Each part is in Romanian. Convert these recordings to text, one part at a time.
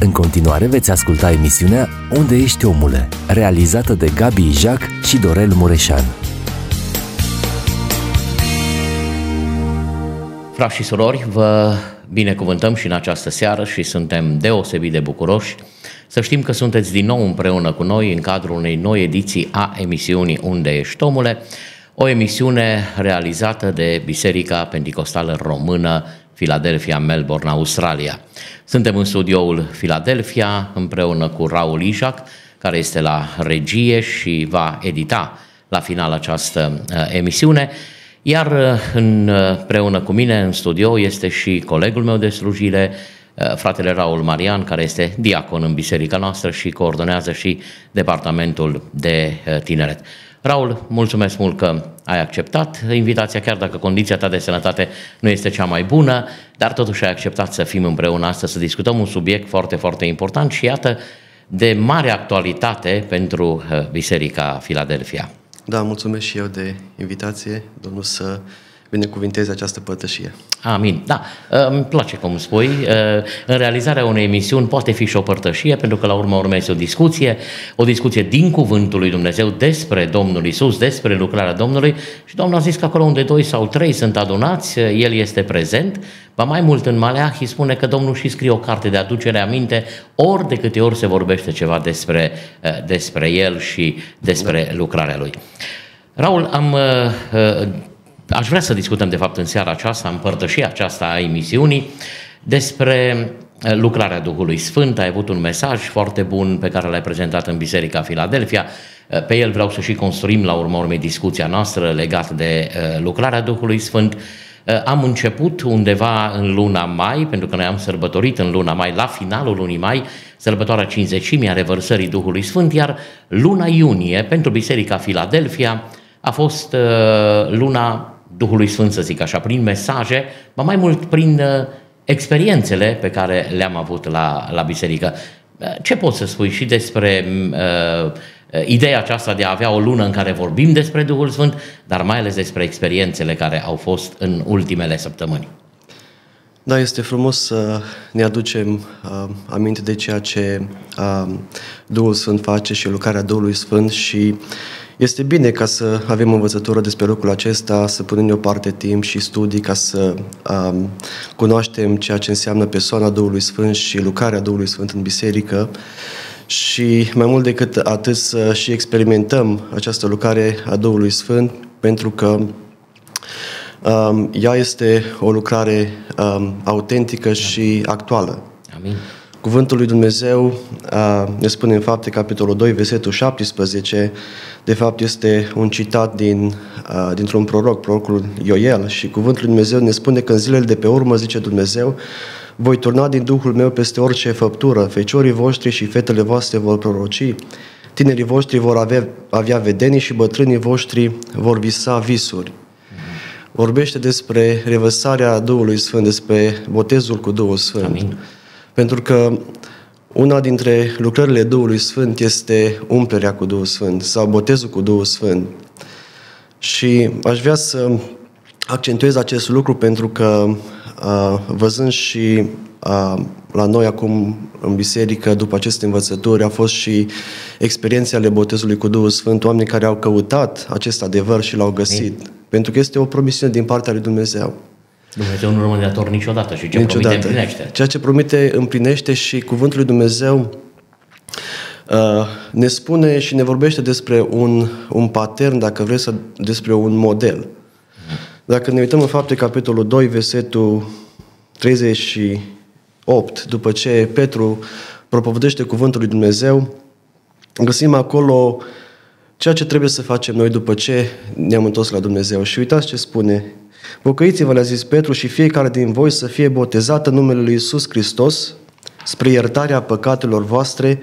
În continuare veți asculta emisiunea Unde ești omule, realizată de Gabi Ijac și Dorel Mureșan. Frați și surori, vă binecuvântăm și în această seară și suntem deosebit de bucuroși să știm că sunteți din nou împreună cu noi în cadrul unei noi ediții a emisiunii Unde ești omule, o emisiune realizată de Biserica Pentecostală Română Philadelphia, Melbourne, Australia. Suntem în studioul Philadelphia împreună cu Raul Ijac, care este la regie și va edita la final această uh, emisiune. Iar uh, împreună cu mine în studio este și colegul meu de slujire, uh, fratele Raul Marian, care este diacon în biserica noastră și coordonează și departamentul de tineret. Raul, mulțumesc mult că ai acceptat invitația, chiar dacă condiția ta de sănătate nu este cea mai bună, dar totuși ai acceptat să fim împreună astăzi, să discutăm un subiect foarte, foarte important și iată, de mare actualitate pentru uh, Biserica Filadelfia. Da, mulțumesc și eu de invitație, Domnul să binecuvinteze această părtășie. Amin. Da, îmi place cum spui. În realizarea unei emisiuni poate fi și o părtășie, pentru că la urmă urmă este o discuție, o discuție din cuvântul lui Dumnezeu despre Domnul Isus, despre lucrarea Domnului și Domnul a zis că acolo unde doi sau trei sunt adunați, El este prezent. Ba mai mult în Maleahi spune că Domnul și scrie o carte de aducere aminte ori de câte ori se vorbește ceva despre, despre El și despre da. lucrarea Lui. Raul, am Aș vrea să discutăm, de fapt, în seara aceasta, împărtășia aceasta a emisiunii, despre eh, lucrarea Duhului Sfânt. Ai avut un mesaj foarte bun pe care l-ai prezentat în Biserica Filadelfia. Eh, pe el vreau să și construim la urmă urmei discuția noastră legată de eh, lucrarea Duhului Sfânt. Am început undeva în luna mai, pentru că noi am sărbătorit în luna mai, la finalul lunii mai, sărbătoarea 50 a revărsării Duhului Sfânt, iar luna iunie, pentru Biserica Filadelfia, a fost luna Duhului Sfânt, să zic așa, prin mesaje, mai mai mult prin uh, experiențele pe care le-am avut la, la biserică. Uh, ce poți să spui și despre uh, ideea aceasta de a avea o lună în care vorbim despre Duhul Sfânt, dar mai ales despre experiențele care au fost în ultimele săptămâni? Da, este frumos să ne aducem uh, aminte de ceea ce uh, Duhul Sfânt face și lucrarea Duhului Sfânt și uh, este bine ca să avem învățătură despre lucrul acesta, să punem deoparte timp și studii ca să um, cunoaștem ceea ce înseamnă persoana Duhului Sfânt și lucrarea Duhului Sfânt în biserică și mai mult decât atât să și experimentăm această lucrare a Duhului Sfânt pentru că um, ea este o lucrare um, autentică și actuală. Amin. Cuvântul lui Dumnezeu ne spune în fapte, capitolul 2, versetul 17, de fapt este un citat din, dintr-un proroc, prorocul Ioel, și cuvântul lui Dumnezeu ne spune că în zilele de pe urmă, zice Dumnezeu, voi turna din Duhul meu peste orice făptură, feciorii voștri și fetele voastre vor proroci, tinerii voștri vor avea, avea vedenii și bătrânii voștri vor visa visuri. Vorbește despre revărsarea Duhului Sfânt, despre botezul cu Duhul Sfânt. Amin. Pentru că una dintre lucrările Duhului Sfânt este umplerea cu Duhul Sfânt sau botezul cu Duhul Sfânt. Și aș vrea să accentuez acest lucru pentru că văzând și la noi acum în biserică, după aceste învățături, a fost și experiența ale botezului cu Duhul Sfânt, oameni care au căutat acest adevăr și l-au găsit. Ei. Pentru că este o promisiune din partea lui Dumnezeu. Dumnezeu nu rămâne dator niciodată și ce niciodată. promite împlinește. Ceea ce promite împlinește și cuvântul lui Dumnezeu uh, ne spune și ne vorbește despre un, un pattern, dacă vreți să, despre un model. Dacă ne uităm în fapte capitolul 2, versetul 38, după ce Petru propovădește cuvântul lui Dumnezeu, găsim acolo ceea ce trebuie să facem noi după ce ne-am întors la Dumnezeu. Și uitați ce spune Pocăiți-vă, le-a zis Petru, și fiecare din voi să fie botezat în numele Lui Iisus Hristos spre iertarea păcatelor voastre,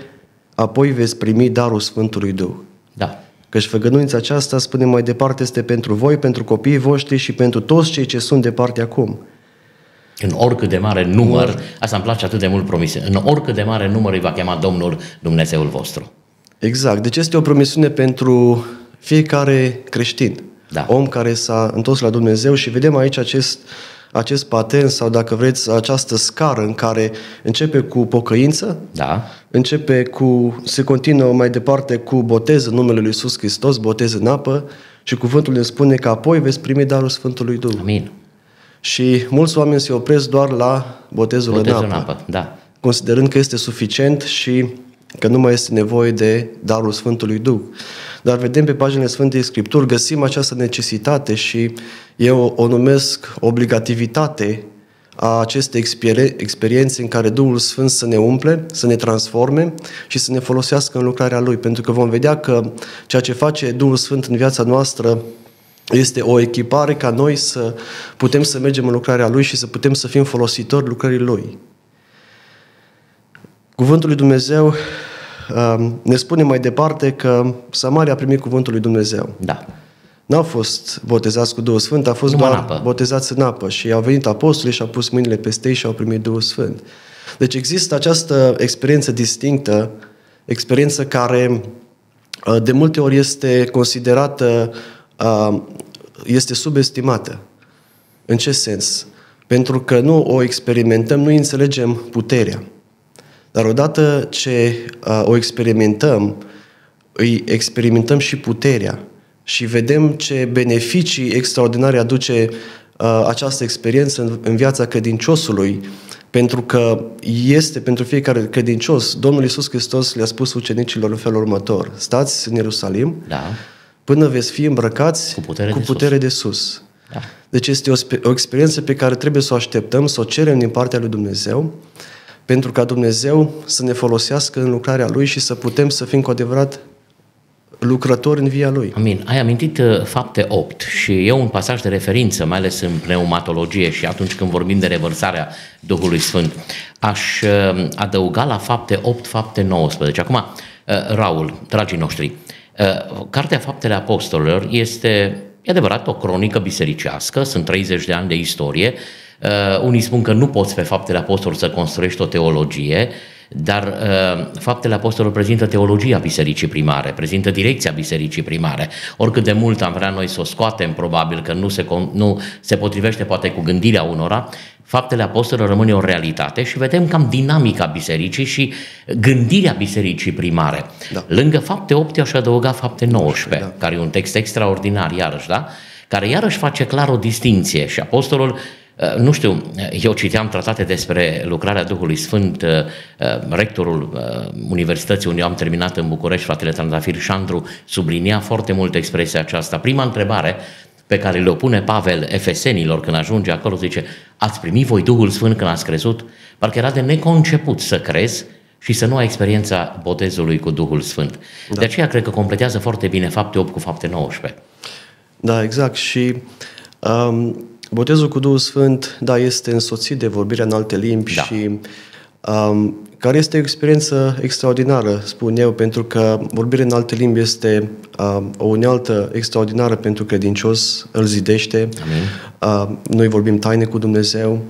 apoi veți primi darul Sfântului Duh. Da. Căci făgăduința aceasta, spune mai departe, este pentru voi, pentru copiii voștri și pentru toți cei ce sunt departe acum. În oricât de mare număr, asta îmi place atât de mult promise, în oricât de mare număr îi va chema Domnul Dumnezeul vostru. Exact. Deci este o promisiune pentru fiecare creștin da. om care s-a întors la Dumnezeu și vedem aici acest, acest patent sau, dacă vreți, această scară în care începe cu pocăință, Da. începe cu, se continuă mai departe cu botez în numele Lui Iisus Hristos, botez în apă și cuvântul ne spune că apoi veți primi darul Sfântului Duh. Amin. Și mulți oameni se opresc doar la botezul, Botezul în apă, Da. considerând că este suficient și că nu mai este nevoie de darul Sfântului Duh. Dar vedem pe paginile Sfântei Scripturi, găsim această necesitate și eu o numesc obligativitate a acestei experie- experiențe în care Duhul Sfânt să ne umple, să ne transforme și să ne folosească în lucrarea Lui. Pentru că vom vedea că ceea ce face Duhul Sfânt în viața noastră este o echipare ca noi să putem să mergem în lucrarea Lui și să putem să fim folositori lucrării Lui. Cuvântul lui Dumnezeu um, ne spune mai departe că Samaria a primit cuvântul lui Dumnezeu. Da. N-au fost botezați cu Duhul Sfânt, a fost Numai doar în apă. botezați în apă și au venit apostolii și au pus mâinile peste ei și au primit Duhul Sfânt. Deci există această experiență distinctă, experiență care uh, de multe ori este considerată, uh, este subestimată. În ce sens? Pentru că nu o experimentăm, nu înțelegem puterea. Dar odată ce uh, o experimentăm, îi experimentăm și puterea și vedem ce beneficii extraordinare aduce uh, această experiență în, în viața credinciosului, pentru că este pentru fiecare credincios. Domnul Iisus Hristos le-a spus ucenicilor în felul următor, stați în Ierusalim Da. până veți fi îmbrăcați Cu putere cu de sus." putere de sus. Da. Deci este o, spe- o experiență pe care trebuie să o așteptăm, să o cerem din partea lui Dumnezeu, pentru ca Dumnezeu să ne folosească în lucrarea Lui și să putem să fim cu adevărat lucrători în via Lui. Amin. Ai amintit uh, fapte 8 și e un pasaj de referință, mai ales în pneumatologie și atunci când vorbim de revărsarea Duhului Sfânt. Aș uh, adăuga la fapte 8, fapte 19. Acum, uh, Raul, dragii noștri, uh, Cartea Faptele Apostolilor este, e adevărat, o cronică bisericească, sunt 30 de ani de istorie, Uh, unii spun că nu poți pe faptele apostolilor să construiești o teologie, dar uh, faptele apostolilor prezintă teologia bisericii primare, prezintă direcția bisericii primare. Oricât de mult am vrea noi să o scoatem, probabil că nu se, con- nu se potrivește poate cu gândirea unora, faptele apostolilor rămâne o realitate și vedem cam dinamica bisericii și gândirea bisericii primare. Da. Lângă fapte 8 eu aș adăuga fapte 19, Da. care e un text extraordinar, iarăși, da? care iarăși face clar o distinție și apostolul uh, nu știu, eu citeam tratate despre lucrarea Duhului Sfânt, uh, uh, rectorul uh, Universității unde eu am terminat în București, fratele Trandafir Șandru, sublinia foarte mult expresia aceasta. Prima întrebare pe care le-o pune Pavel efesenilor când ajunge acolo, zice, ați primit voi Duhul Sfânt când ați crezut? Parcă era de neconceput să crezi și să nu ai experiența botezului cu Duhul Sfânt. Da. De aceea cred că completează foarte bine fapte 8 cu fapte 19. Da, exact. Și um, botezul cu Duhul Sfânt, da, este însoțit de vorbirea în alte limbi Da. și um, care este o experiență extraordinară, spun eu, pentru că vorbirea în alte limbi este um, o unealtă extraordinară pentru credincios, îl zidește. Amin. Uh, noi vorbim taine cu Dumnezeu,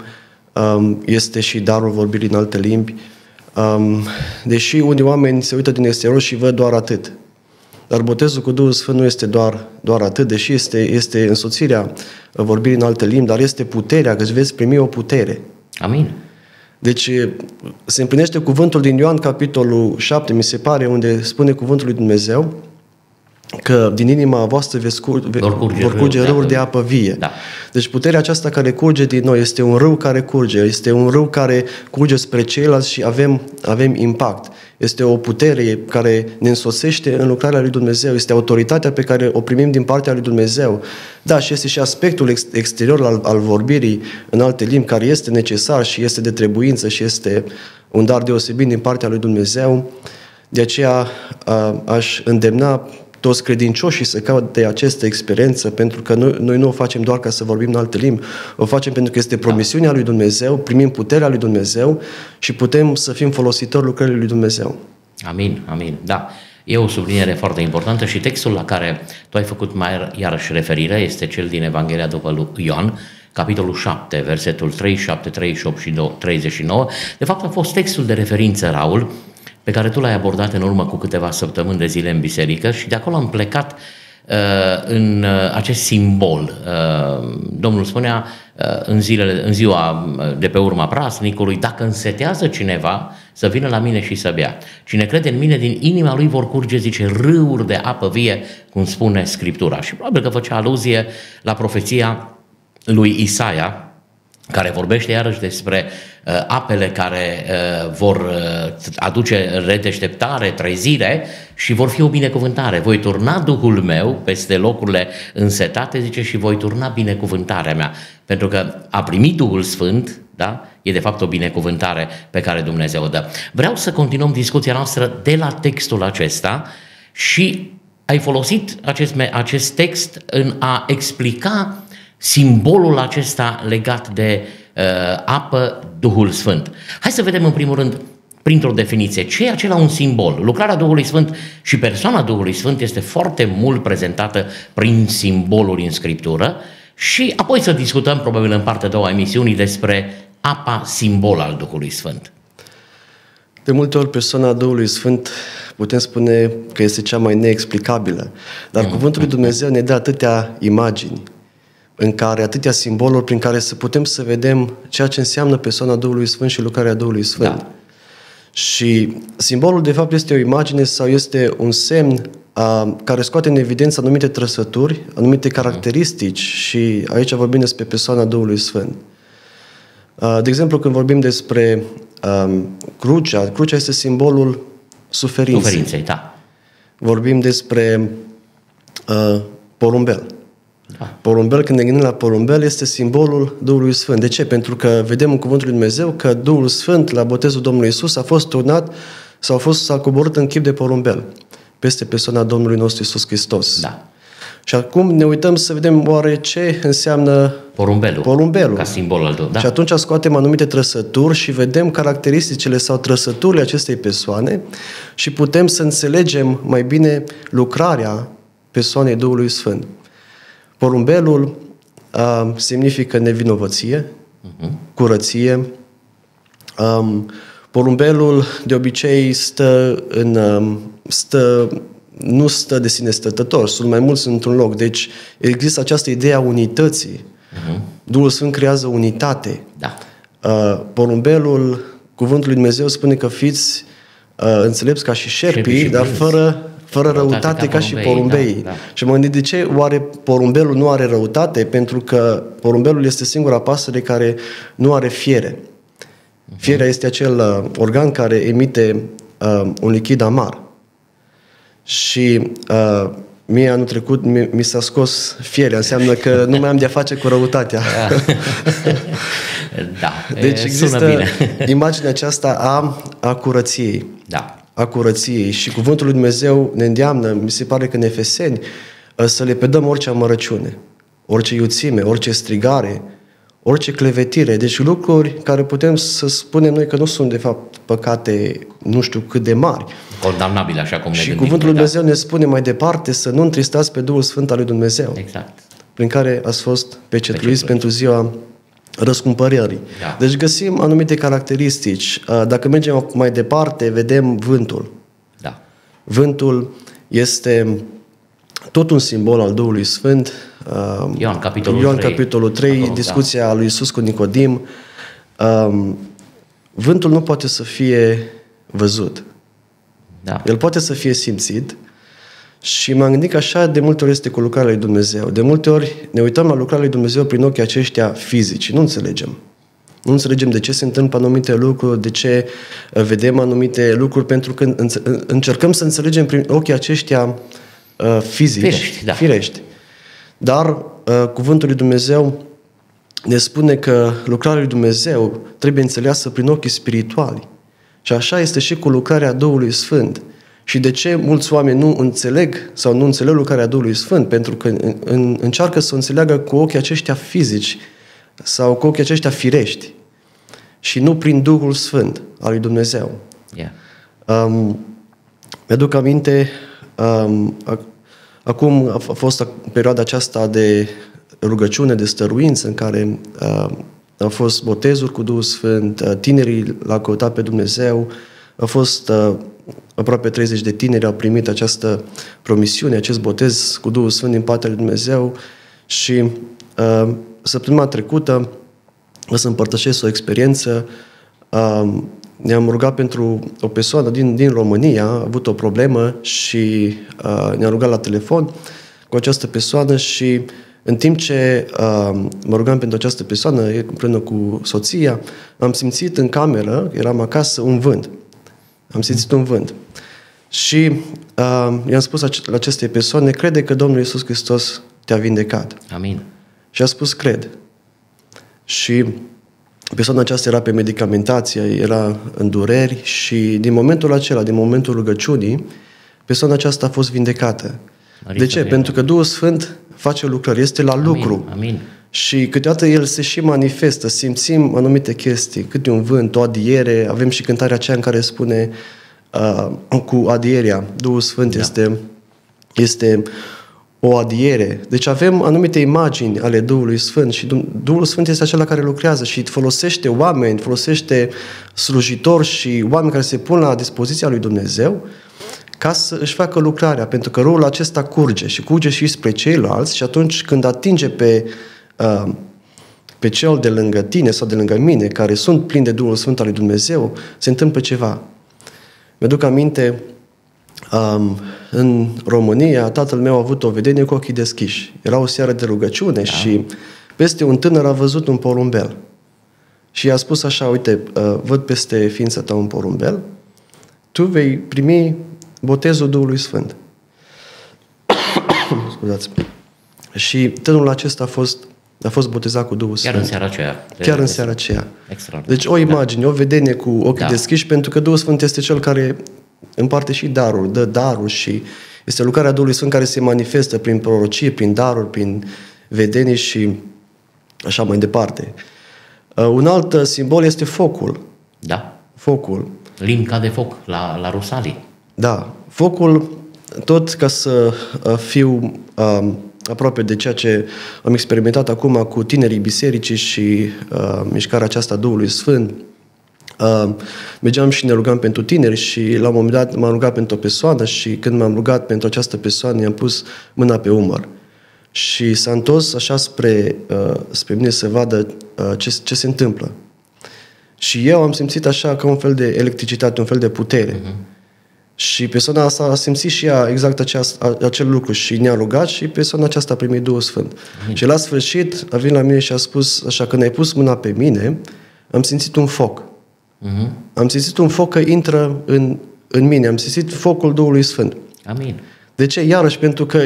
um, este și darul vorbirii în alte limbi. Um, deși unii oameni se uită din exterior și văd doar atât. Dar botezul cu Duhul Sfânt nu este doar, doar atât, deși este, este însoțirea vorbirii în alte limbi, dar este puterea, că îți veți primi o putere. Amin. Deci se împlinește cuvântul din Ioan, capitolul 7, mi se pare, unde spune cuvântul lui Dumnezeu că din inima voastră veți cur, ve, Vor curge vor curge râuri de râuri de apă apă vie. Da. Deci puterea aceasta care curge din noi este un râu care curge, este un râu care curge spre ceilalți și avem, avem impact. Este o putere care ne însoțește în lucrarea lui Dumnezeu, este autoritatea pe care o primim din partea lui Dumnezeu. Da, și este și aspectul ex- exterior al, al vorbirii în alte limbi, care este necesar și este de trebuință și este un dar deosebit din partea lui Dumnezeu. De aceea a, aș îndemna toți credincioșii să caute această experiență, pentru că noi, noi nu o facem doar ca să vorbim în alte limbi, o facem pentru că este promisiunea lui Dumnezeu, primim puterea lui Dumnezeu și putem să fim folositori lucrării lui Dumnezeu. Amin, amin. Da, e o subliniere foarte importantă și textul la care tu ai făcut mai iarăși referire este cel din Evanghelia după lui Ioan, capitolul 7, versetul 37, 38 și 39. De fapt, a fost textul de referință, Raul, pe care tu l-ai abordat în urmă cu câteva săptămâni de zile în biserică și de acolo am plecat în acest simbol. Domnul spunea în, zilele, în ziua de pe urma prasnicului, dacă însetează cineva, să vină la mine și să bea. Cine crede în mine, din inima lui vor curge, zice, râuri de apă vie, cum spune Scriptura. Și probabil că făcea aluzie la profeția lui Isaia, care vorbește iarăși despre uh, apele care uh, vor uh, aduce redeșteptare, trezire și vor fi o binecuvântare. Voi turna Duhul meu peste locurile însetate, zice, și voi turna binecuvântarea mea. Pentru că a primit Duhul Sfânt, da? E de fapt o binecuvântare pe care Dumnezeu o dă. Vreau să continuăm discuția noastră de la textul acesta și ai folosit acest, acest text în a explica simbolul acesta legat de uh, apă, Duhul Sfânt. Hai să vedem în primul rând printr-o definiție. Ce e acela un simbol? Lucrarea Duhului Sfânt și persoana Duhului Sfânt este foarte mult prezentată prin simboluri în Scriptură și apoi să discutăm probabil în partea a doua emisiunii despre apa simbol al Duhului Sfânt. De multe ori persoana Duhului Sfânt putem spune că este cea mai neexplicabilă, dar mm-hmm. Cuvântul lui Dumnezeu ne dă atâtea imagini, în care atâtea simboluri prin care să putem să vedem ceea ce înseamnă persoana Duhului Sfânt și lucrarea Duhului Sfânt. Da. Și simbolul, de fapt, este o imagine sau este un semn a, care scoate în evidență anumite trăsături, anumite caracteristici și aici vorbim despre persoana Duhului Sfânt. A, de exemplu, când vorbim despre a, crucea, crucea este simbolul suferinței. Suferinței, da. Vorbim despre a, porumbel. Da. Porumbel, când ne gândim la porumbel, este simbolul Duhului Sfânt. De ce? Pentru că vedem în Cuvântul lui Dumnezeu că Duhul Sfânt, la botezul Domnului Isus, a fost turnat sau a fost s-a coborât în chip de porumbel peste persoana Domnului nostru Isus Hristos. Da. Și acum ne uităm să vedem oare ce înseamnă porumbelul, porumbelul. ca simbol al da. Și atunci scoatem anumite trăsături și vedem caracteristicile sau trăsăturile acestei persoane și putem să înțelegem mai bine lucrarea persoanei Duhului Sfânt. Porumbelul uh, semnifică nevinovăție, uh-huh. curăție. Um, porumbelul de obicei stă în, um, stă, nu stă de sine stătător, sunt mai mulți într-un loc. Deci există această idee a unității. Uh-huh. Duhul Sfânt creează unitate. Da. Uh, porumbelul, cuvântul lui Dumnezeu spune că fiți uh, înțelepți ca și șerpii, și dar fără fără răutate, răutate ca, ca și porumbei. Da, da. Și mă gândit de ce oare porumbelul nu are răutate? Pentru că porumbelul este singura pasăre care nu are fiere. Uh-huh. Fierea este acel uh, organ care emite uh, un lichid amar. Și uh, mie anul trecut mi, mi s-a scos fierea, înseamnă că nu mai am de-a face cu răutatea. Da. da. Deci există bine. imaginea aceasta a, a curăției. Da a curăției și cuvântul lui Dumnezeu ne îndeamnă, mi se pare că în Efeseni, ă, să le pedăm orice amărăciune, orice iuțime, orice strigare, orice clevetire. Deci lucruri care putem să spunem noi că nu sunt de fapt păcate nu știu cât de mari. Condamnabile, așa cum ne Și gândim, cuvântul lui da. Dumnezeu ne spune mai departe să nu întristați pe Duhul Sfânt al lui Dumnezeu. Exact. Prin care ați fost pecetluiți pentru ziua răscumpărării. Da. Deci găsim anumite caracteristici. Dacă mergem mai departe, vedem vântul. Da. Vântul este tot un simbol al Duhului Sfânt. Ioan, capitolul Ioan, 3. capitolul 3, Acolo, discuția da. lui Isus cu Nicodim. Vântul nu poate să fie văzut. Da. El poate să fie simțit, și m-am gândit că așa de multe ori este cu lucrarea lui Dumnezeu. De multe ori ne uităm la lucrarea lui Dumnezeu prin ochii aceștia fizici. Nu înțelegem. Nu înțelegem de ce se întâmplă anumite lucruri, de ce uh, vedem anumite lucruri, pentru că încercăm să înțelegem prin ochii aceștia uh, fizici, firești, da. firești. Dar uh, cuvântul lui Dumnezeu ne spune că lucrarea lui Dumnezeu trebuie înțeleasă prin ochii spirituali. Și așa este și cu lucrarea Duhului Sfânt. Și de ce mulți oameni nu înțeleg sau nu înțeleg lucrarea Duhului Sfânt? Pentru că în, în, încearcă să o înțeleagă cu ochii aceștia fizici sau cu ochii aceștia firești și nu prin Duhul Sfânt al lui Dumnezeu. Yeah. Um, mi-aduc aminte, um, acum a fost perioada aceasta de rugăciune, de stăruință în care uh, au fost botezuri cu Duhul Sfânt, uh, tinerii l-au căutat pe Dumnezeu, a fost uh, aproape 30 de tineri au primit această promisiune, acest botez cu Duhul Sfânt din partea lui Dumnezeu și uh, săptămâna trecută o să împărtășesc o experiență. Uh, ne-am rugat pentru o persoană din, din România, a avut o problemă și uh, ne-am rugat la telefon cu această persoană și în timp ce uh, mă rugam pentru această persoană, împreună cu soția, am simțit în cameră, eram acasă, un vânt. Am simțit un vânt. Și uh, i-am spus la acestei persoane, crede că Domnul Iisus Hristos te-a vindecat. Amin. Și a spus, cred. Și persoana aceasta era pe medicamentație, era în dureri și din momentul acela, din momentul rugăciunii, persoana aceasta a fost vindecată. Maria de ce? Pentru că Duhul Sfânt face lucrări, este la lucru. Amin. Amin. Și câteodată El se și manifestă, simțim anumite chestii, câte un vânt, o adiere, avem și cântarea aceea în care spune uh, cu adierea, Duhul Sfânt da. este, este o adiere. Deci avem anumite imagini ale Duhului Sfânt și Duhul Sfânt este acela care lucrează și folosește oameni, folosește slujitori și oameni care se pun la dispoziția lui Dumnezeu ca să își facă lucrarea, pentru că rolul acesta curge și curge și spre ceilalți și atunci când atinge pe, uh, pe cel de lângă tine sau de lângă mine, care sunt plini de Duhul Sfânt al lui Dumnezeu, se întâmplă ceva. Mi-aduc aminte, um, în România, tatăl meu a avut o vedenie cu ochii deschiși. Era o seară de rugăciune da. și peste un tânăr a văzut un porumbel. Și i-a spus așa, uite, uh, văd peste ființa ta un porumbel, tu vei primi botezul Duhului Sfânt. Scuzați. Și tânărul acesta a fost, a fost botezat cu Duhul Chiar Sfânt. în seara aceea. Chiar în seara aceea. Deci o imagine, da. o vedenie cu ochii da. deschiși, pentru că Duhul Sfânt este cel care împarte și darul, dă darul și este lucrarea Duhului Sfânt care se manifestă prin prorocie, prin daruri, prin vedenii și așa mai departe. Uh, un alt uh, simbol este focul. Da. Focul. Limca de foc la, la Rusalii. Da. Focul, tot ca să uh, fiu uh, aproape de ceea ce am experimentat acum cu tinerii bisericii și uh, mișcarea aceasta Duhului Sfânt, Uh, mergeam și ne rugam pentru tineri și la un moment dat m-am rugat pentru o persoană și când m-am rugat pentru această persoană i-am pus mâna pe umăr. Și s-a întors așa spre, uh, spre mine să vadă uh, ce, ce se întâmplă. Și eu am simțit așa ca un fel de electricitate, un fel de putere. Uh-huh. Și persoana asta a simțit și ea exact aceast, acel lucru și ne-a rugat și persoana aceasta a primit Duhul Sfânt. Uh-huh. Și la sfârșit a venit la mine și a spus așa, când ai pus mâna pe mine, am simțit un foc. Uh-huh. Am simțit un foc că intră în, în mine, am simțit focul Duhului Sfânt. Amin. De ce? Iarăși, pentru că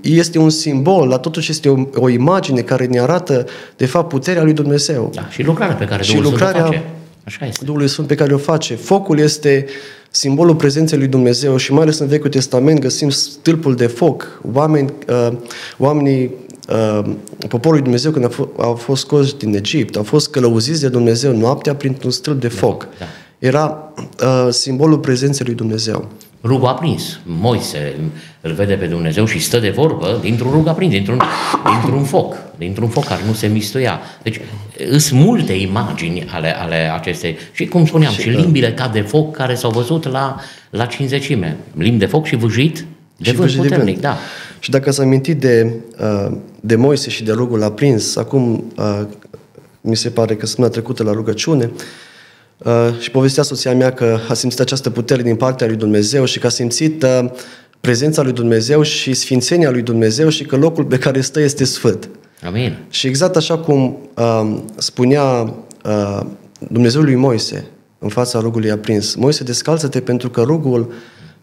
este un simbol, dar totuși este o, o imagine care ne arată, de fapt, puterea lui Dumnezeu. Da, și lucrarea pe care Duhul și lucrarea Sfânt o face. Așa este. Duhului Sfânt pe care o face. Focul este simbolul prezenței lui Dumnezeu și mai ales în Vechiul Testament găsim stâlpul de foc. Oameni, uh, oamenii uh, poporul lui Dumnezeu când au fost scoși din Egipt, au fost călăuziți de Dumnezeu noaptea printr-un stâlp de foc. Da. Era uh, simbolul prezenței lui Dumnezeu. Rugul aprins. Moise îl vede pe Dumnezeu și stă de vorbă dintr-un rug aprins, dintr-un, dintr-un foc, dintr-un foc care nu se mistuia. Deci sunt multe imagini ale, ale acestei, și cum spuneam, și, și limbile ca de foc care s-au văzut la, la cinzecime. Limbi de foc și vâjit de și vânt puternic, de vânt. da. Și dacă s-a amintit de, uh, de Moise și de rugul aprins, acum uh, mi se pare că săptămâna trecută la rugăciune, uh, și povestea soția mea că a simțit această putere din partea lui Dumnezeu și că a simțit prezența lui Dumnezeu și sfințenia lui Dumnezeu și că locul pe care stă este sfânt. Amin. Și exact așa cum uh, spunea uh, Dumnezeul lui Moise în fața rugului aprins, Moise, descalță-te pentru că rugul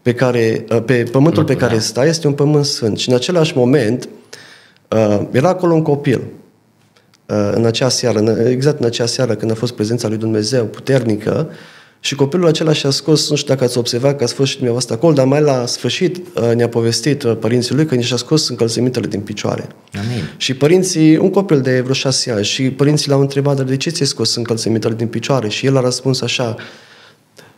pe, care, uh, pe pământul pe care da. stai este un pământ sfânt. Și în același moment uh, era acolo un copil uh, în acea seară, exact în acea seară când a fost prezența lui Dumnezeu puternică și copilul acela și-a scos, nu știu dacă ați observat că ați fost și dumneavoastră acolo, dar mai la sfârșit ne-a povestit părinții lui că și-a scos încălțămintele din picioare. Amin. Și părinții, un copil de vreo șase ani, și părinții l-au întrebat, dar de ce ți-ai scos încălțămintele din picioare? Și el a răspuns așa,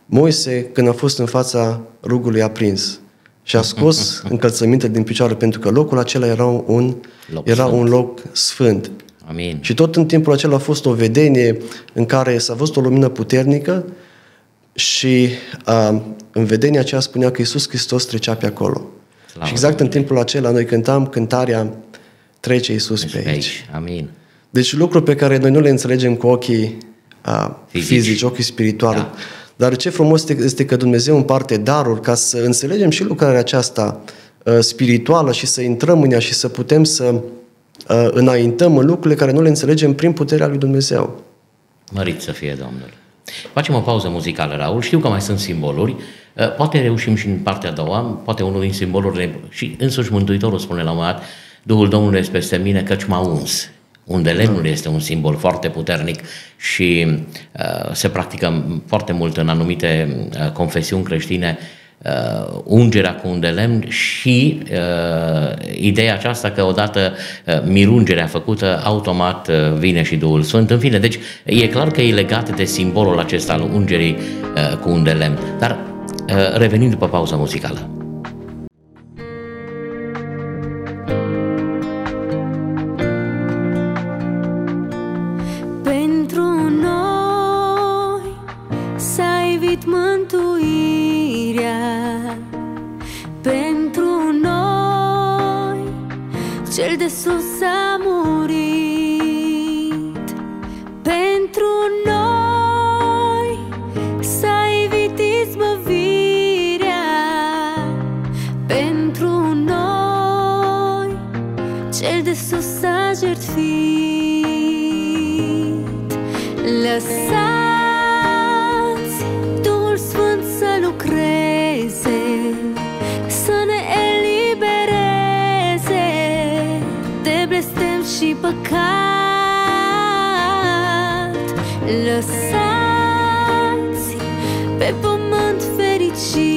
Moise, când a fost în fața rugului aprins și a scos încălțăminte din picioare, pentru că locul acela era un, loc era un loc sfânt. Amin. Și tot în timpul acela a fost o vedenie în care s-a văzut o lumină puternică și uh, în vedenia aceea spunea că Iisus Hristos trecea pe acolo. Slavă și exact în timpul acela noi cântam cântarea Trece Iisus pe, pe aici. Amin. Deci lucruri pe care noi nu le înțelegem cu ochii uh, fizici. fizici, ochii spirituali. Da. Dar ce frumos este că Dumnezeu împarte daruri ca să înțelegem și lucrarea aceasta uh, spirituală și să intrăm în ea și să putem să uh, înaintăm în lucrurile care nu le înțelegem prin puterea lui Dumnezeu. Mărit să fie Domnul. Facem o pauză muzicală, Raul. Știu că mai sunt simboluri. Uh, poate reușim și în partea a doua, poate unul din simbolurile, și însuși Mântuitorul spune la un moment dat, Duhul Domnului este peste mine căci m-a uns unde lemnul da. este un simbol foarte puternic și uh, se practică foarte mult în anumite uh, confesiuni creștine uh, ungerea cu un de lemn și uh, ideea aceasta că odată uh, mirungerea făcută, automat uh, vine și Duhul Sfânt. În fine, deci e clar că e legat de simbolul acesta al ungerii uh, cu un de lemn. Dar uh, revenind după pauza muzicală. 잘 됐어 싸 ce Iisus ne-a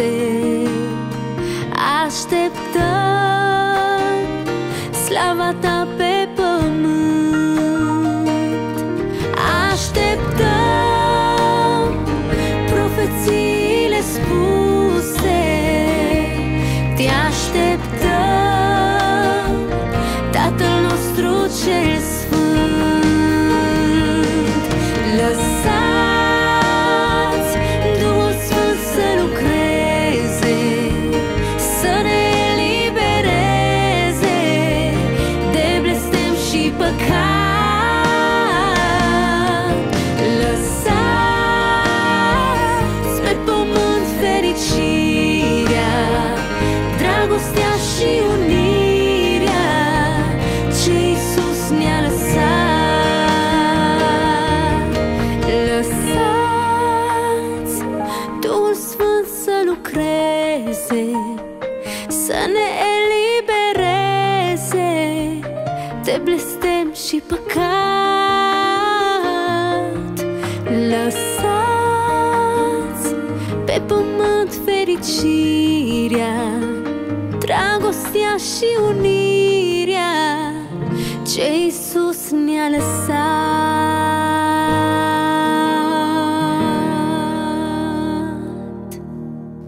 ser.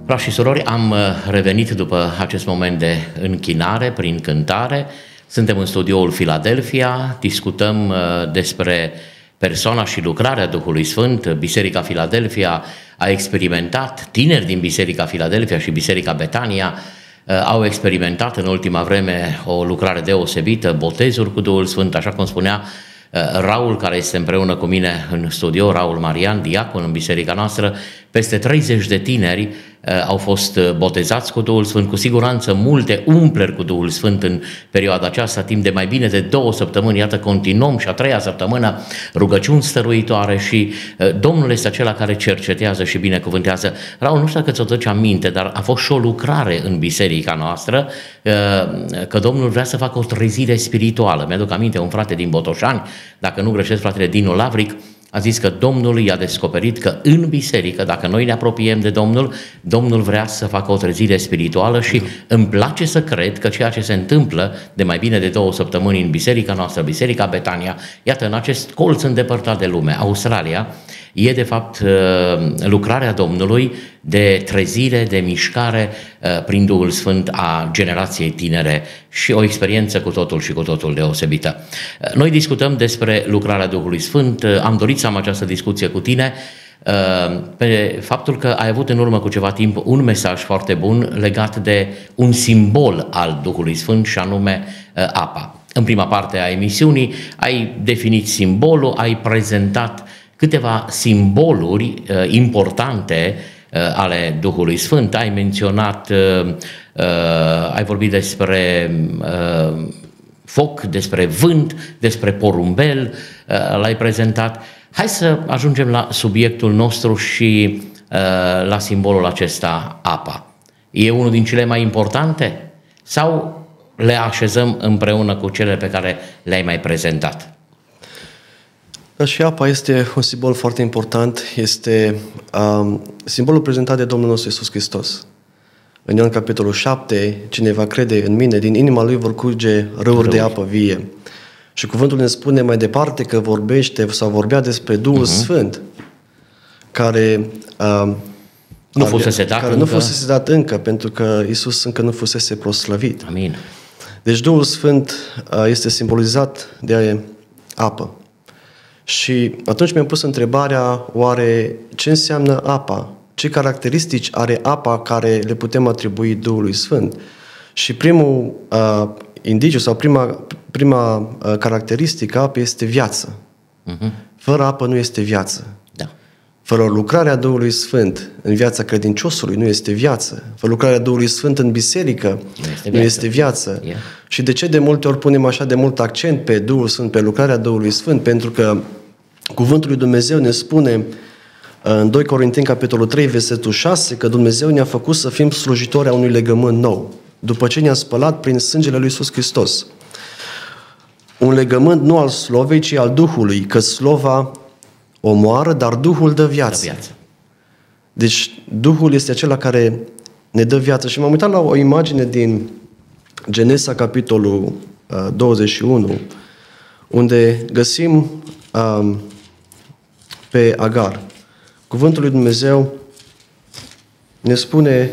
Frați și surori, am uh, revenit după acest moment de închinare prin cântare. Suntem în studioul Philadelphia, discutăm uh, despre persoana și lucrarea Duhului Sfânt. Biserica Philadelphia a experimentat, tineri din Biserica Philadelphia și Biserica Betania uh, au experimentat în ultima vreme o lucrare deosebită, botezuri cu Duhul Sfânt, așa cum spunea Raul, care este împreună cu mine în studio, Raul Marian, diacon în biserica noastră, peste 30 de tineri uh, au fost uh, botezați cu Duhul Sfânt, cu siguranță multe umpleri cu Duhul Sfânt în perioada aceasta, timp de mai bine de două săptămâni, iată, continuăm și a treia săptămână rugăciuni stăruitoare și uh, Domnul este acela care cercetează și binecuvântează. Raul, nu știu dacă ți-o duce aminte, dar a fost și o lucrare în biserica noastră, că Domnul vrea să facă o trezire spirituală. Mi-aduc aminte, un frate din Botoșani, dacă nu greșesc, fratele Dinu Lavric, a zis că Domnul i-a descoperit că în biserică, dacă noi ne apropiem de Domnul, Domnul vrea să facă o trezire spirituală și îmi place să cred că ceea ce se întâmplă de mai bine de două săptămâni în biserica noastră, Biserica Betania, iată, în acest colț îndepărtat de lume, Australia, e de fapt uh, lucrarea Domnului de trezire, de mișcare uh, prin Duhul Sfânt a generației tinere și o experiență cu totul și cu totul deosebită. Uh, noi discutăm despre lucrarea Duhului Sfânt, am dorit să am această discuție cu tine, pe faptul că ai avut în urmă cu ceva timp un mesaj foarte bun legat de un simbol al Duhului Sfânt și anume apa. În prima parte a emisiunii ai definit simbolul, ai prezentat câteva simboluri uh, importante uh, ale Duhului Sfânt. Ai menționat, uh, uh, ai vorbit despre uh, foc, despre vânt, despre porumbel, uh, l-ai prezentat. Hai să ajungem la subiectul nostru și uh, la simbolul acesta, apa. E unul din cele mai importante? Sau le așezăm împreună cu cele pe care le-ai mai prezentat? Dar și apa este un simbol foarte important, este um, simbolul prezentat de Domnul nostru Iisus Hristos. În Ioan capitolul 7, cine va crede în mine, din inima lui vor curge râuri de apă vie. Și cuvântul ne spune mai departe că vorbește sau vorbea despre Duhul uh-huh. Sfânt, care um, nu fusese dat care încă. nu fusese dat încă, pentru că Isus încă nu fusese proslăvit. Amin. Deci Duhul Sfânt uh, este simbolizat de apă. Și atunci mi-am pus întrebarea, oare ce înseamnă apa? Ce caracteristici are apa care le putem atribui Duhului Sfânt? Și primul uh, indiciu sau prima, prima uh, caracteristică a apei este viață. Uh-huh. Fără apă nu este viață. Da. Fără lucrarea Duhului Sfânt în viața credinciosului nu este viață. Fără lucrarea Duhului Sfânt în biserică nu este viață. Nu este viață. Yeah. Și de ce de multe ori punem așa de mult accent pe Duhul Sfânt, pe lucrarea Duhului Sfânt? Pentru că Cuvântul lui Dumnezeu ne spune uh, în 2 Corinteni, capitolul 3, versetul 6, că Dumnezeu ne-a făcut să fim slujitori a unui legământ nou, după ce ne-a spălat prin sângele lui Iisus Hristos. Un legământ nu al slovei, ci al Duhului, că slova omoară, dar Duhul dă viață. Dă viață. Deci Duhul este acela care ne dă viață. Și m-am uitat la o imagine din Genesa, capitolul uh, 21, unde găsim um, pe Agar. Cuvântul lui Dumnezeu ne spune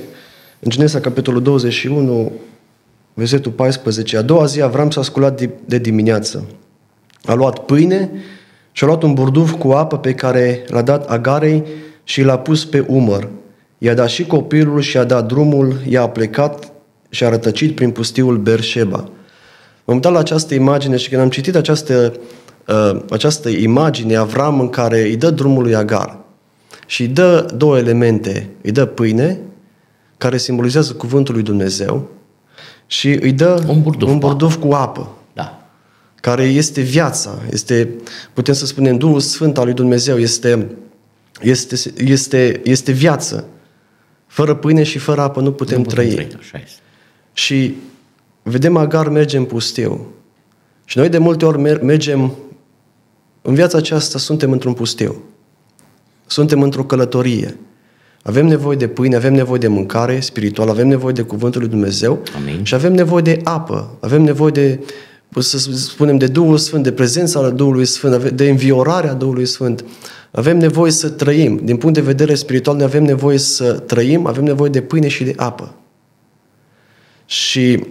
în Genesa, capitolul 21, versetul 14, a doua zi Avram s-a sculat de dimineață. A luat pâine și a luat un burduf cu apă pe care l-a dat Agarei și l-a pus pe umăr. I-a dat și copilul și a dat drumul, i-a plecat și a rătăcit prin pustiul Berșeba. M-am uitat la această imagine și când am citit această uh, această imagine Avram în care îi dă drumul lui Agar și îi dă două elemente. Îi dă pâine, care simbolizează cuvântul lui Dumnezeu, și îi dă un burduf, un burduf cu apă. Da. Care este viața, este, putem să spunem, Duhul Sfânt al lui Dumnezeu, este, este, este, este viață. Fără pâine și fără apă nu putem, nu putem trăi. trăi. Așa este. Și vedem Agar merge în pustiu. Și noi de multe ori mergem în viața aceasta suntem într-un pustiu. Suntem într-o călătorie. Avem nevoie de pâine, avem nevoie de mâncare spirituală, avem nevoie de cuvântul lui Dumnezeu Amin. și avem nevoie de apă, avem nevoie de, să spunem, de Duhul Sfânt, de prezența Duhului Sfânt, de înviorarea Duhului Sfânt. Avem nevoie să trăim. Din punct de vedere spiritual, ne avem nevoie să trăim, avem nevoie de pâine și de apă. Și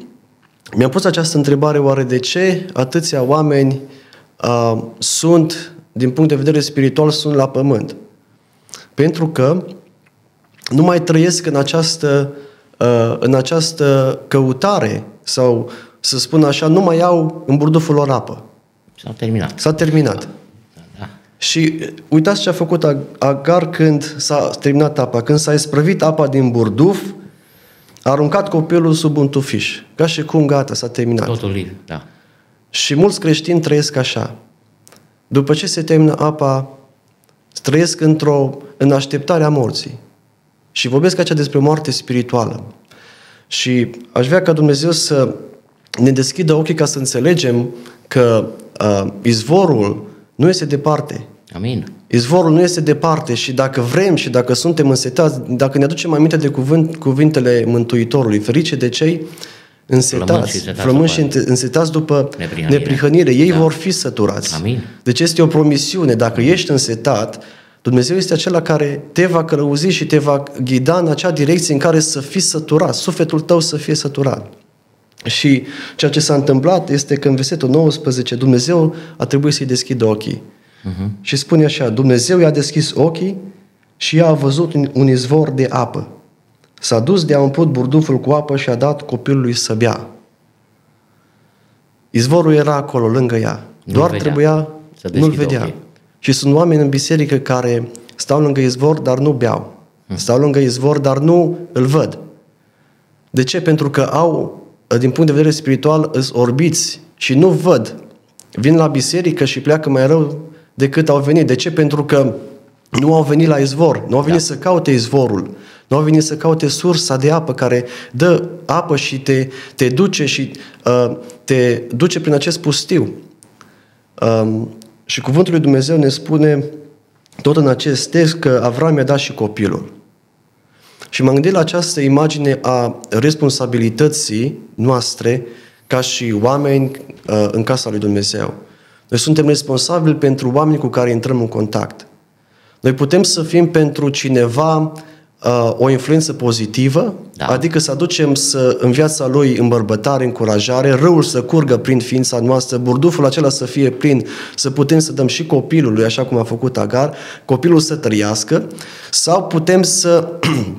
mi-am pus această întrebare, oare de ce atâția oameni uh, sunt, din punct de vedere spiritual, sunt la pământ? Pentru că nu mai trăiesc în această, uh, în această căutare sau, să spun așa, nu mai au în burduful lor apă. S-a terminat. S-a terminat. Da. Și uitați ce a făcut Agar când s-a terminat apa. Când s-a isprăvit apa din burduf, a aruncat copilul sub un tufiș. Ca și cum gata, s-a terminat. Totul, da. Și mulți creștini trăiesc așa. După ce se termină apa, trăiesc într-o, în așteptarea morții. Și vorbesc aici despre moarte spirituală. Și aș vrea ca Dumnezeu să ne deschidă ochii ca să înțelegem că uh, izvorul nu este departe. Amin. Izvorul nu este departe și dacă vrem și dacă suntem însetați, dacă ne aducem aminte de cuvânt, cuvintele Mântuitorului, ferice de cei însetați, flămânși și însetați după neprihănire, neprihănire. ei da. vor fi săturați. Amin. Deci este o promisiune. Dacă ești însetat, Dumnezeu este acela care te va călăuzi și te va ghida în acea direcție în care să fii săturat, sufletul tău să fie săturat. Și ceea ce s-a întâmplat este că în versetul 19 Dumnezeu a trebuit să-i deschidă ochii. Uh-huh. Și spune așa, Dumnezeu i-a deschis ochii și ea a văzut un izvor de apă. S-a dus de a umplut burduful cu apă și a dat copilului să bea. Izvorul era acolo, lângă ea. Nu Doar vedea. trebuia, să nu-l vedea. Ochii. Și sunt oameni în biserică care stau lângă izvor, dar nu beau. Hmm. Stau lângă izvor, dar nu îl văd. De ce? Pentru că au, din punct de vedere spiritual, îs orbiți și nu văd. Vin la biserică și pleacă mai rău decât au venit. De ce? Pentru că nu au venit la izvor, nu au venit da. să caute izvorul, nu au venit să caute sursa de apă care dă apă și te, te duce și uh, te duce prin acest pustiu. Um, și cuvântul lui Dumnezeu ne spune tot în acest text că Avram i-a dat și copilul. Și m-am gândit la această imagine a responsabilității noastre ca și oameni uh, în casa lui Dumnezeu. Noi suntem responsabili pentru oamenii cu care intrăm în contact. Noi putem să fim pentru cineva uh, o influență pozitivă, da. adică să aducem să, în viața lui îmbărbătare, încurajare, răul să curgă prin ființa noastră, burduful acela să fie plin, să putem să dăm și copilului, așa cum a făcut Agar, copilul să trăiască, sau putem să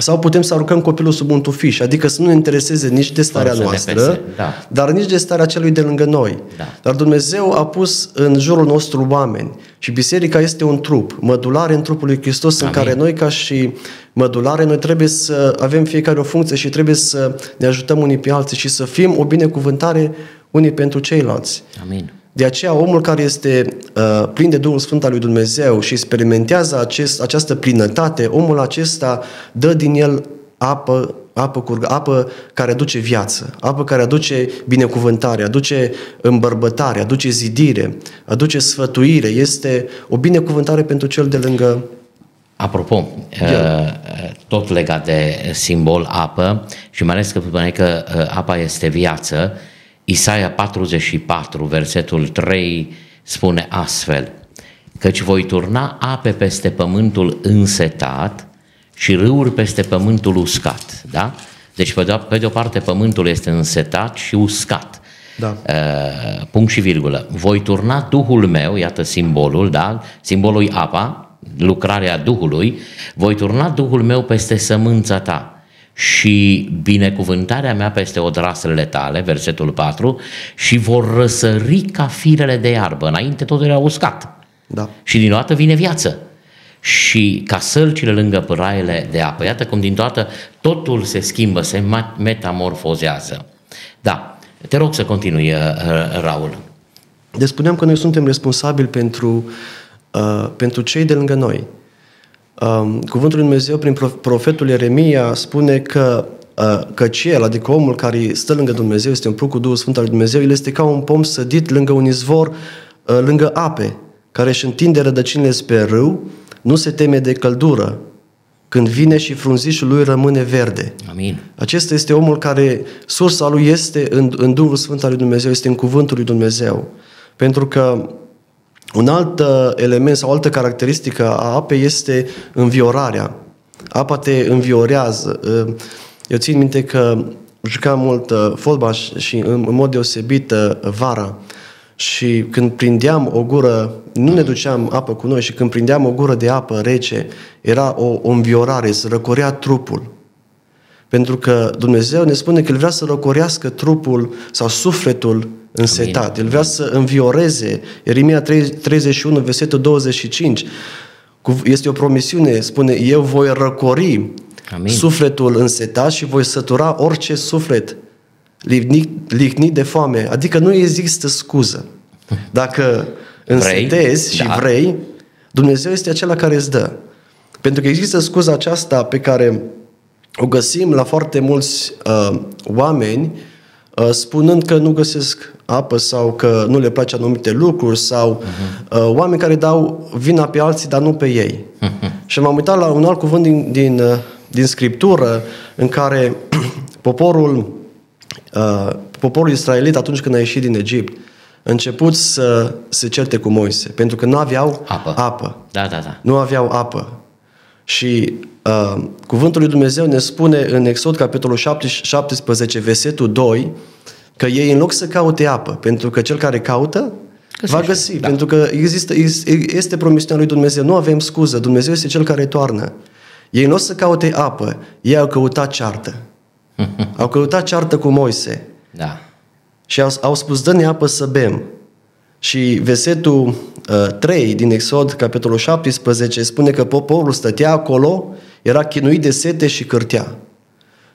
Sau putem să aruncăm copilul sub un tufiș, adică să nu ne intereseze nici de starea noastră, da. dar nici de starea celui de lângă noi. Da. Dar Dumnezeu a pus în jurul nostru oameni și biserica este un trup, mădulare în trupul lui Hristos, Amin. în care noi ca și mădulare, noi trebuie să avem fiecare o funcție și trebuie să ne ajutăm unii pe alții și să fim o binecuvântare unii pentru ceilalți. Amin. De aceea, omul care este uh, plin de Duhul Sfânt al lui Dumnezeu și experimentează acest, această plinătate, omul acesta dă din el apă, apă, curg, apă care aduce viață, apă care aduce binecuvântare, aduce îmbărbătare, aduce zidire, aduce sfătuire. Este o binecuvântare pentru cel de lângă Apropo, uh, tot legat de simbol apă și mai ales că spuneai că uh, apa este viață, Isaia 44, versetul 3, spune astfel, căci voi turna ape peste pământul însetat și râuri peste pământul uscat. Da? Deci, pe de, pe de o parte, pământul este însetat și uscat. Da. Uh, punct și virgulă. Voi turna Duhul meu, iată simbolul, da? simbolul apa, lucrarea Duhului, voi turna Duhul meu peste sămânța ta și binecuvântarea mea peste odraslele tale, versetul 4, și vor răsări ca firele de iarbă. Înainte totul era uscat. Da. Și din toată vine viață. Și ca sălcile lângă pâraiele de apă. Iată cum din toată totul se schimbă, se metamorfozează. Da, te rog să continui, uh, uh, Raul. Deci spuneam că noi suntem responsabili pentru, uh, pentru cei de lângă noi. Um, cuvântul lui Dumnezeu prin profetul Ieremia spune că uh, că el, adică omul care stă lângă Dumnezeu, este un cu Duhul Sfânt al lui Dumnezeu, el este ca un pom sădit lângă un izvor, uh, lângă ape, care își întinde rădăcinile spre râu, nu se teme de căldură, când vine și frunzișul lui rămâne verde. Amin. Acesta este omul care, sursa lui este în, în Duhul Sfânt al lui Dumnezeu, este în cuvântul lui Dumnezeu. Pentru că Un alt uh, element sau altă caracteristică a apei este înviorarea. Apa te înviorează. Uh, eu țin minte că jucam mult uh, fotbal și în mod deosebit vara și când prindeam o gură, nu ne duceam apă cu noi și când prindeam o gură de apă rece, era o, o înviorare, se răcorea trupul. Pentru că Dumnezeu ne spune că El vrea să răcorească trupul sau sufletul însetat. El vrea să învioreze. Ieremia 31, versetul 25. Este o promisiune, spune, eu voi răcori Amin. sufletul însetat și voi sătura orice suflet lihnit de foame. Adică nu există scuză. Dacă însetezi și da. vrei, Dumnezeu este acela care îți dă. Pentru că există scuza aceasta pe care o găsim la foarte mulți uh, oameni uh, spunând că nu găsesc apă sau că nu le place anumite lucruri sau uh-huh. uh, oameni care dau vina pe alții, dar nu pe ei. Uh-huh. Și m-am uitat la un alt cuvânt din, din, uh, din Scriptură în care poporul, uh, poporul israelit atunci când a ieșit din Egipt a început să se certe cu Moise pentru că nu aveau apă. apă. Da, da, da. Nu aveau apă. Și uh, cuvântul lui Dumnezeu ne spune în Exod capitolul 17, versetul 2, că ei în loc să caute apă, pentru că cel care caută Găsește. va găsi, da. pentru că există, este promisiunea lui Dumnezeu, nu avem scuză, Dumnezeu este cel care toarnă. Ei nu o să caute apă, ei au căutat ceartă. au căutat ceartă cu Moise. Da. Și au, au spus, dă-ne apă să bem. Și versetul uh, 3 din Exod, capitolul 17, spune că poporul stătea acolo, era chinuit de sete și cârtea.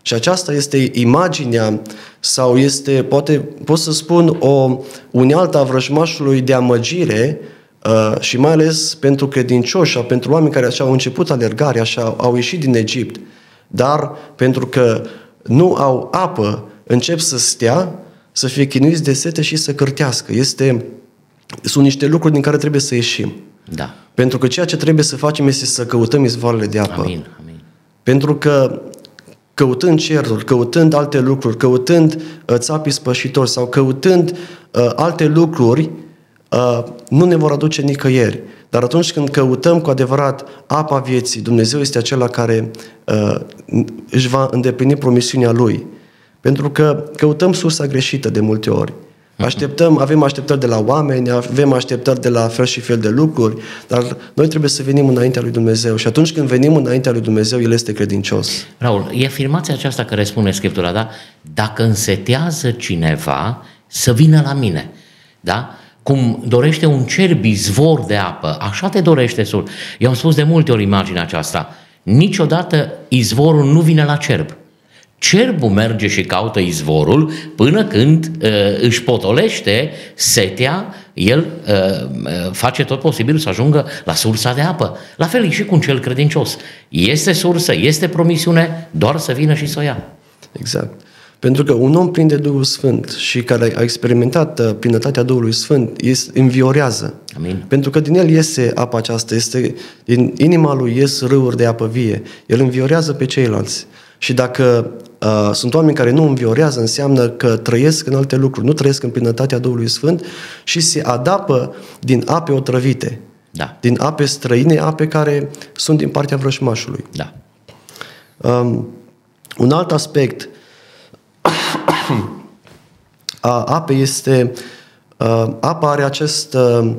Și aceasta este imaginea sau este, poate pot să spun, o unealtă a vrăjmașului de amăgire uh, și mai ales pentru credincioși sau pentru oameni care așa au început alergarea, așa au ieșit din Egipt, dar pentru că nu au apă, încep să stea, să fie chinuiți de sete și să cârtească. Este, sunt niște lucruri din care trebuie să ieșim. Da. Pentru că ceea ce trebuie să facem este să căutăm izvoarele de apă. Amin, amin. Pentru că căutând cerul, căutând alte lucruri, căutând uh, țapii spășitori sau căutând uh, alte lucruri, uh, nu ne vor aduce nicăieri. Dar atunci când căutăm cu adevărat apa vieții, Dumnezeu este acela care uh, își va îndeplini promisiunea Lui. Pentru că căutăm sursa greșită de multe ori. Așteptăm, avem așteptări de la oameni, avem așteptări de la fel și fel de lucruri, dar noi trebuie să venim înaintea lui Dumnezeu și atunci când venim înaintea lui Dumnezeu, El este credincios. Raul, e afirmația aceasta care spune Scriptura, da? Dacă însetează cineva, să vină la mine, da? Cum dorește un cer bizvor de apă, așa te dorește sul. Eu am spus de multe ori imaginea aceasta. Niciodată izvorul nu vine la cerb Cerbul merge și caută izvorul până când uh, își potolește setea, el uh, uh, face tot posibil să ajungă la sursa de apă. La fel e și cu un cel credincios. Este sursă, este promisiune, doar să vină și să o ia. Exact. Pentru că un om plin de Duhul Sfânt și care a experimentat uh, plinătatea Duhului Sfânt, este, înviorează. Amin. Pentru că din el iese apa aceasta, este, din inima lui ies râuri de apă vie. El înviorează pe ceilalți. Și dacă uh, sunt oameni care nu înviorează, înseamnă că trăiesc în alte lucruri, nu trăiesc în plinătatea Duhului Sfânt și se adapă din ape otrăvite, da. din ape străine, ape care sunt din partea vrășmașului. Da. Um, un alt aspect a apei este uh, apa are acest, uh,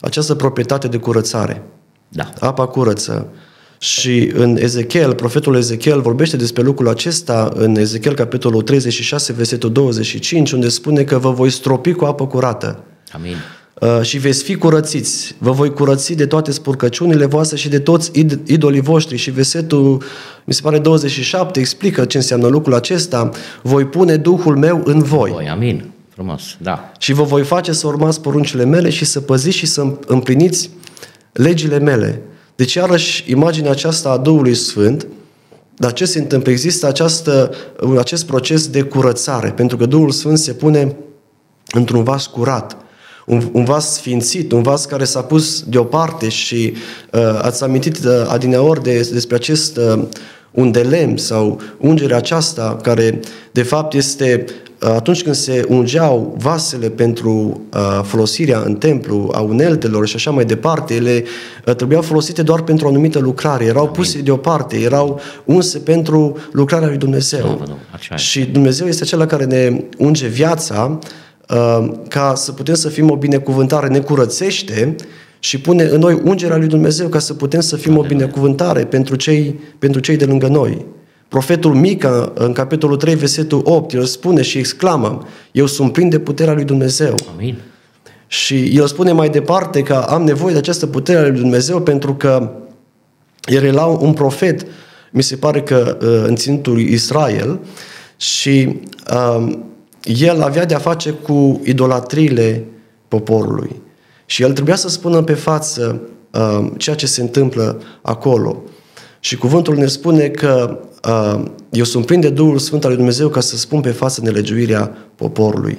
această proprietate de curățare. Da. Apa curăță. Uh, și în Ezechiel, profetul Ezechiel vorbește despre lucrul acesta în Ezechiel capitolul 36, versetul 25, unde spune că vă voi stropi cu apă curată. Amin. Uh, și veți fi curățiți. Vă voi curăți de toate spurcăciunile voastre și de toți id- idolii voștri. Și versetul, mi se pare 27, explică ce înseamnă lucrul acesta. Voi pune Duhul meu în voi. voi amin. Frumos, da. Și vă voi face să urmați poruncile mele și să păziți și să împliniți legile mele. Deci, iarăși, imaginea aceasta a Duhului Sfânt, dar ce se întâmplă? Există această, acest proces de curățare, pentru că Duhul Sfânt se pune într-un vas curat, un, un vas sfințit, un vas care s-a pus deoparte și uh, ați amintit uh, adineori de, despre acest uh, un de lemn sau ungerea aceasta care de fapt este atunci când se ungeau vasele pentru uh, folosirea în templu a uneltelor și așa mai departe, ele uh, trebuiau folosite doar pentru o anumită lucrare, erau Amin. puse deoparte, erau unse pentru lucrarea lui Dumnezeu. Da, și Dumnezeu este acela care ne unge viața uh, ca să putem să fim o binecuvântare, ne curățește și pune în noi ungerea lui Dumnezeu ca să putem să fim o binecuvântare pentru cei, pentru cei de lângă noi. Profetul Mica, în capitolul 3, versetul 8, el spune și exclamă, eu sunt plin de puterea lui Dumnezeu. Amin. Și el spune mai departe că am nevoie de această putere a lui Dumnezeu pentru că el era un profet, mi se pare că uh, în ținutul Israel, și um, el avea de-a face cu idolatriile poporului. Și el trebuia să spună pe față uh, ceea ce se întâmplă acolo. Și cuvântul ne spune că uh, eu sunt plin de Duhul Sfânt al lui Dumnezeu ca să spun pe față nelegiuirea poporului.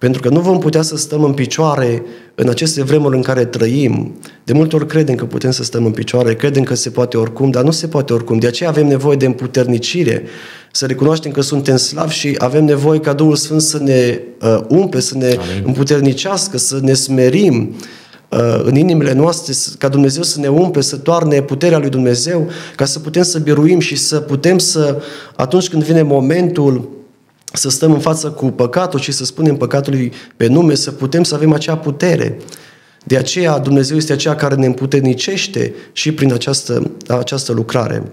Pentru că nu vom putea să stăm în picioare în aceste vremuri în care trăim. De multe ori credem că putem să stăm în picioare, credem că se poate oricum, dar nu se poate oricum. De aceea avem nevoie de împuternicire, să recunoaștem că suntem slavi și avem nevoie ca Duhul Sfânt să ne uh, umple, să ne Amin. împuternicească, să ne smerim, Uh, în inimile noastre, ca Dumnezeu să ne umple, să toarne puterea lui Dumnezeu, ca să putem să biruim și să putem să, atunci când vine momentul să stăm în față cu păcatul și să spunem păcatului pe nume, să putem să avem acea putere. De aceea Dumnezeu este aceea care ne împuternicește și prin această, această lucrare.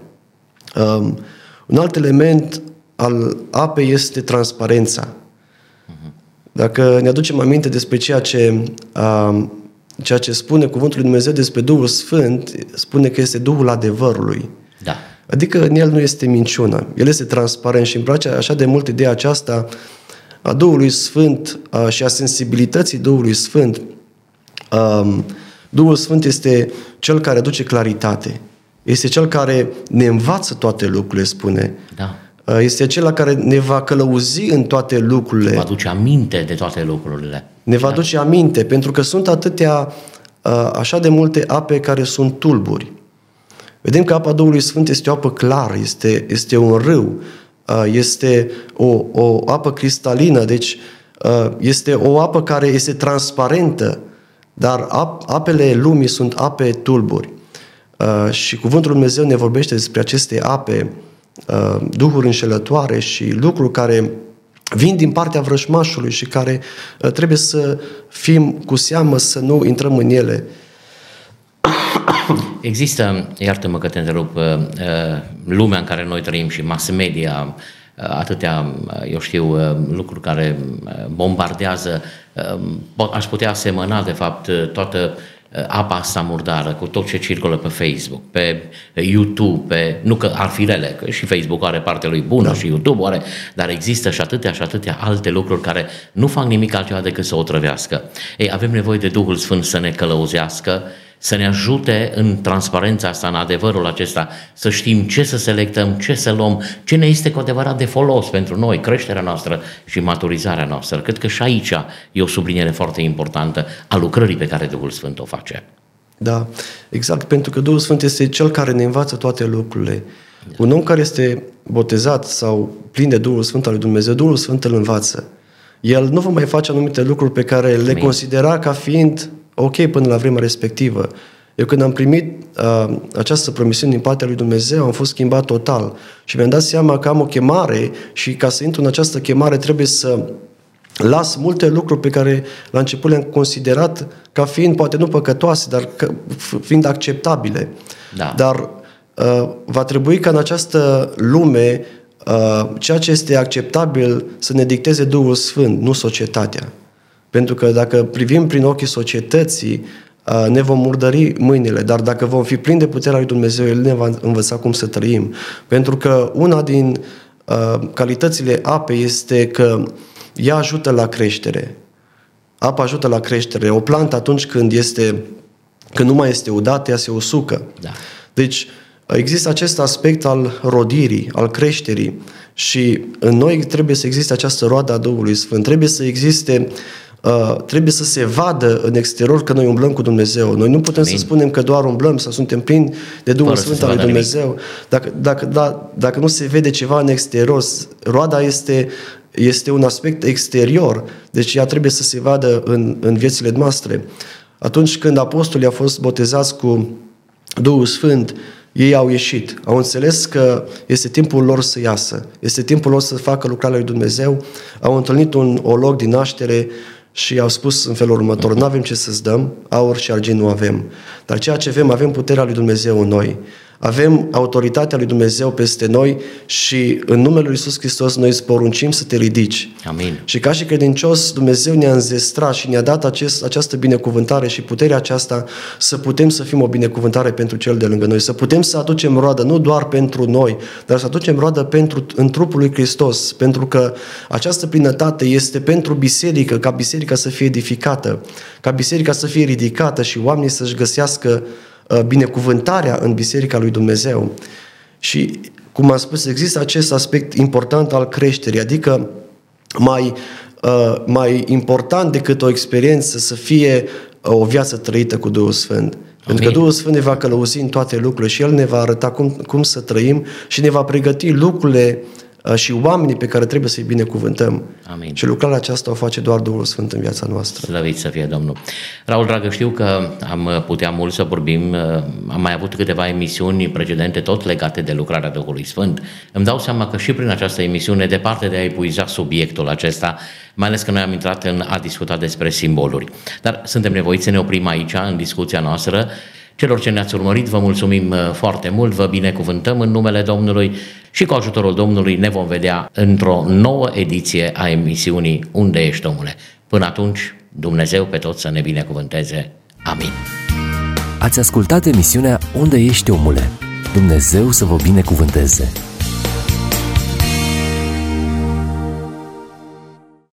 Um, un alt element al apei este transparența. Mhm. Dacă ne aducem aminte despre ceea ce um, ceea ce spune Cuvântul lui Dumnezeu despre Duhul Sfânt, spune că este Duhul adevărului. Da. Adică în el nu este minciună. El este transparent și îmi place așa de mult ideea aceasta a Duhului Sfânt a, și a sensibilității Duhului Sfânt. Um, Duhul Sfânt este cel care aduce claritate. Este cel care ne învață toate lucrurile, spune. Da. Este acela care ne va călăuzi în toate lucrurile. Ne va aduce aminte de toate lucrurile. Ne va aduce aminte, pentru că sunt atâtea, așa de multe ape care sunt tulburi. Vedem că apa Duhului Sfânt este o apă clară, este, este un râu, este o, o apă cristalină, deci este o apă care este transparentă, dar apele lumii sunt ape tulburi. Și Cuvântul Lui Dumnezeu ne vorbește despre aceste ape, duhuri înșelătoare și lucruri care vin din partea vrășmașului și care uh, trebuie să fim cu seamă să nu intrăm în ele. Există, iartă-mă că te întrerup, uh, uh, lumea în care noi trăim și mass media, atâtea, eu știu, lucruri care bombardează, aș putea semăna, de fapt, toată Uh, apa asta murdară, cu tot ce circulă pe Facebook, pe YouTube, pe, nu că ar fi rele, că și Facebook are partea lui bună da. și YouTube are, dar există și atâtea și atâtea alte lucruri care nu fac nimic altceva decât să o trăvească. Ei, avem nevoie de Duhul Sfânt să ne călăuzească, să ne ajute în transparența asta, în adevărul acesta, să știm ce să selectăm, ce să luăm, ce ne este cu adevărat de folos pentru noi, creșterea noastră și maturizarea noastră. Cred că și aici e o subliniere foarte importantă a lucrării pe care Duhul Sfânt o face. Da, exact, pentru că Duhul Sfânt este Cel care ne învață toate lucrurile. Da. Un om care este botezat sau plin de Duhul Sfânt al lui Dumnezeu, Duhul Sfânt îl învață. El nu va mai face anumite lucruri pe care le Amin. considera ca fiind ok până la vremea respectivă. Eu când am primit uh, această promisiune din partea lui Dumnezeu, am fost schimbat total și mi-am dat seama că am o chemare și ca să intru în această chemare trebuie să las multe lucruri pe care la început le-am considerat ca fiind poate nu păcătoase, dar că, fiind acceptabile. Da. Dar uh, va trebui ca în această lume uh, ceea ce este acceptabil să ne dicteze Duhul Sfânt, nu societatea. Pentru că dacă privim prin ochii societății, ne vom murdări mâinile, dar dacă vom fi plini de puterea lui Dumnezeu, El ne va învăța cum să trăim. Pentru că una din calitățile apei este că ea ajută la creștere. Apa ajută la creștere. O plantă atunci când este când nu mai este udată, ea se usucă. Da. Deci există acest aspect al rodirii, al creșterii și în noi trebuie să existe această roadă a Duhului Sfânt. Trebuie să existe uh, trebuie să se vadă în exterior că noi umblăm cu Dumnezeu. Noi nu putem Amin. să spunem că doar umblăm sau suntem plini de Duhul Fără Sfânt al lui Dumnezeu. Dacă, dacă, da, dacă nu se vede ceva în exterior, roada este, este un aspect exterior, deci ea trebuie să se vadă în, în viețile noastre. Atunci când apostolii au fost botezați cu Duhul Sfânt, ei au ieșit, au înțeles că este timpul lor să iasă, este timpul lor să facă lucrarea lui Dumnezeu, au întâlnit un olog din naștere și au spus în felul următor, nu avem ce să-ți dăm, aur și argint nu avem, dar ceea ce avem, avem puterea lui Dumnezeu în noi. Avem autoritatea lui Dumnezeu peste noi și în numele lui Iisus Hristos noi îți poruncim să te ridici. Amin. Și ca și credincios, Dumnezeu ne-a înzestrat și ne-a dat acest, această binecuvântare și puterea aceasta să putem să fim o binecuvântare pentru cel de lângă noi, să putem să aducem roadă nu doar pentru noi, dar să aducem roadă pentru, în trupul lui Hristos, pentru că această plinătate este pentru biserică, ca biserica să fie edificată, ca biserica să fie ridicată și oamenii să-și găsească Uh, binecuvântarea în Biserica lui Dumnezeu. Și, cum am spus, există acest aspect important al creșterii, adică mai, uh, mai important decât o experiență să fie uh, o viață trăită cu Duhul Sfânt. Amin. Pentru că Duhul Sfânt ne va călăuzi în toate lucrurile și El ne va arăta cum, cum să trăim și ne va pregăti lucrurile Uh, și oamenii pe care trebuie să-i binecuvântăm. Amin. Și lucrarea aceasta o face doar Duhul Sfânt în viața noastră. Slăvit să fie Domnul. Raul, dragă, știu că am putea mult să vorbim, uh, am mai avut câteva emisiuni precedente tot legate de lucrarea Duhului Sfânt. Îmi dau seama că și prin această emisiune, departe de a epuiza subiectul acesta, mai ales că noi am intrat în a discuta despre simboluri. Dar suntem nevoiți să ne oprim aici, în discuția noastră, Celor ce ne-ați urmărit, vă mulțumim uh, foarte mult, vă binecuvântăm în numele Domnului și cu ajutorul Domnului ne vom vedea într-o nouă ediție a emisiunii Unde ești, omule? Până atunci, Dumnezeu pe toți să ne binecuvânteze. Amin. Ați ascultat emisiunea Unde ești, omule? Dumnezeu să vă binecuvânteze.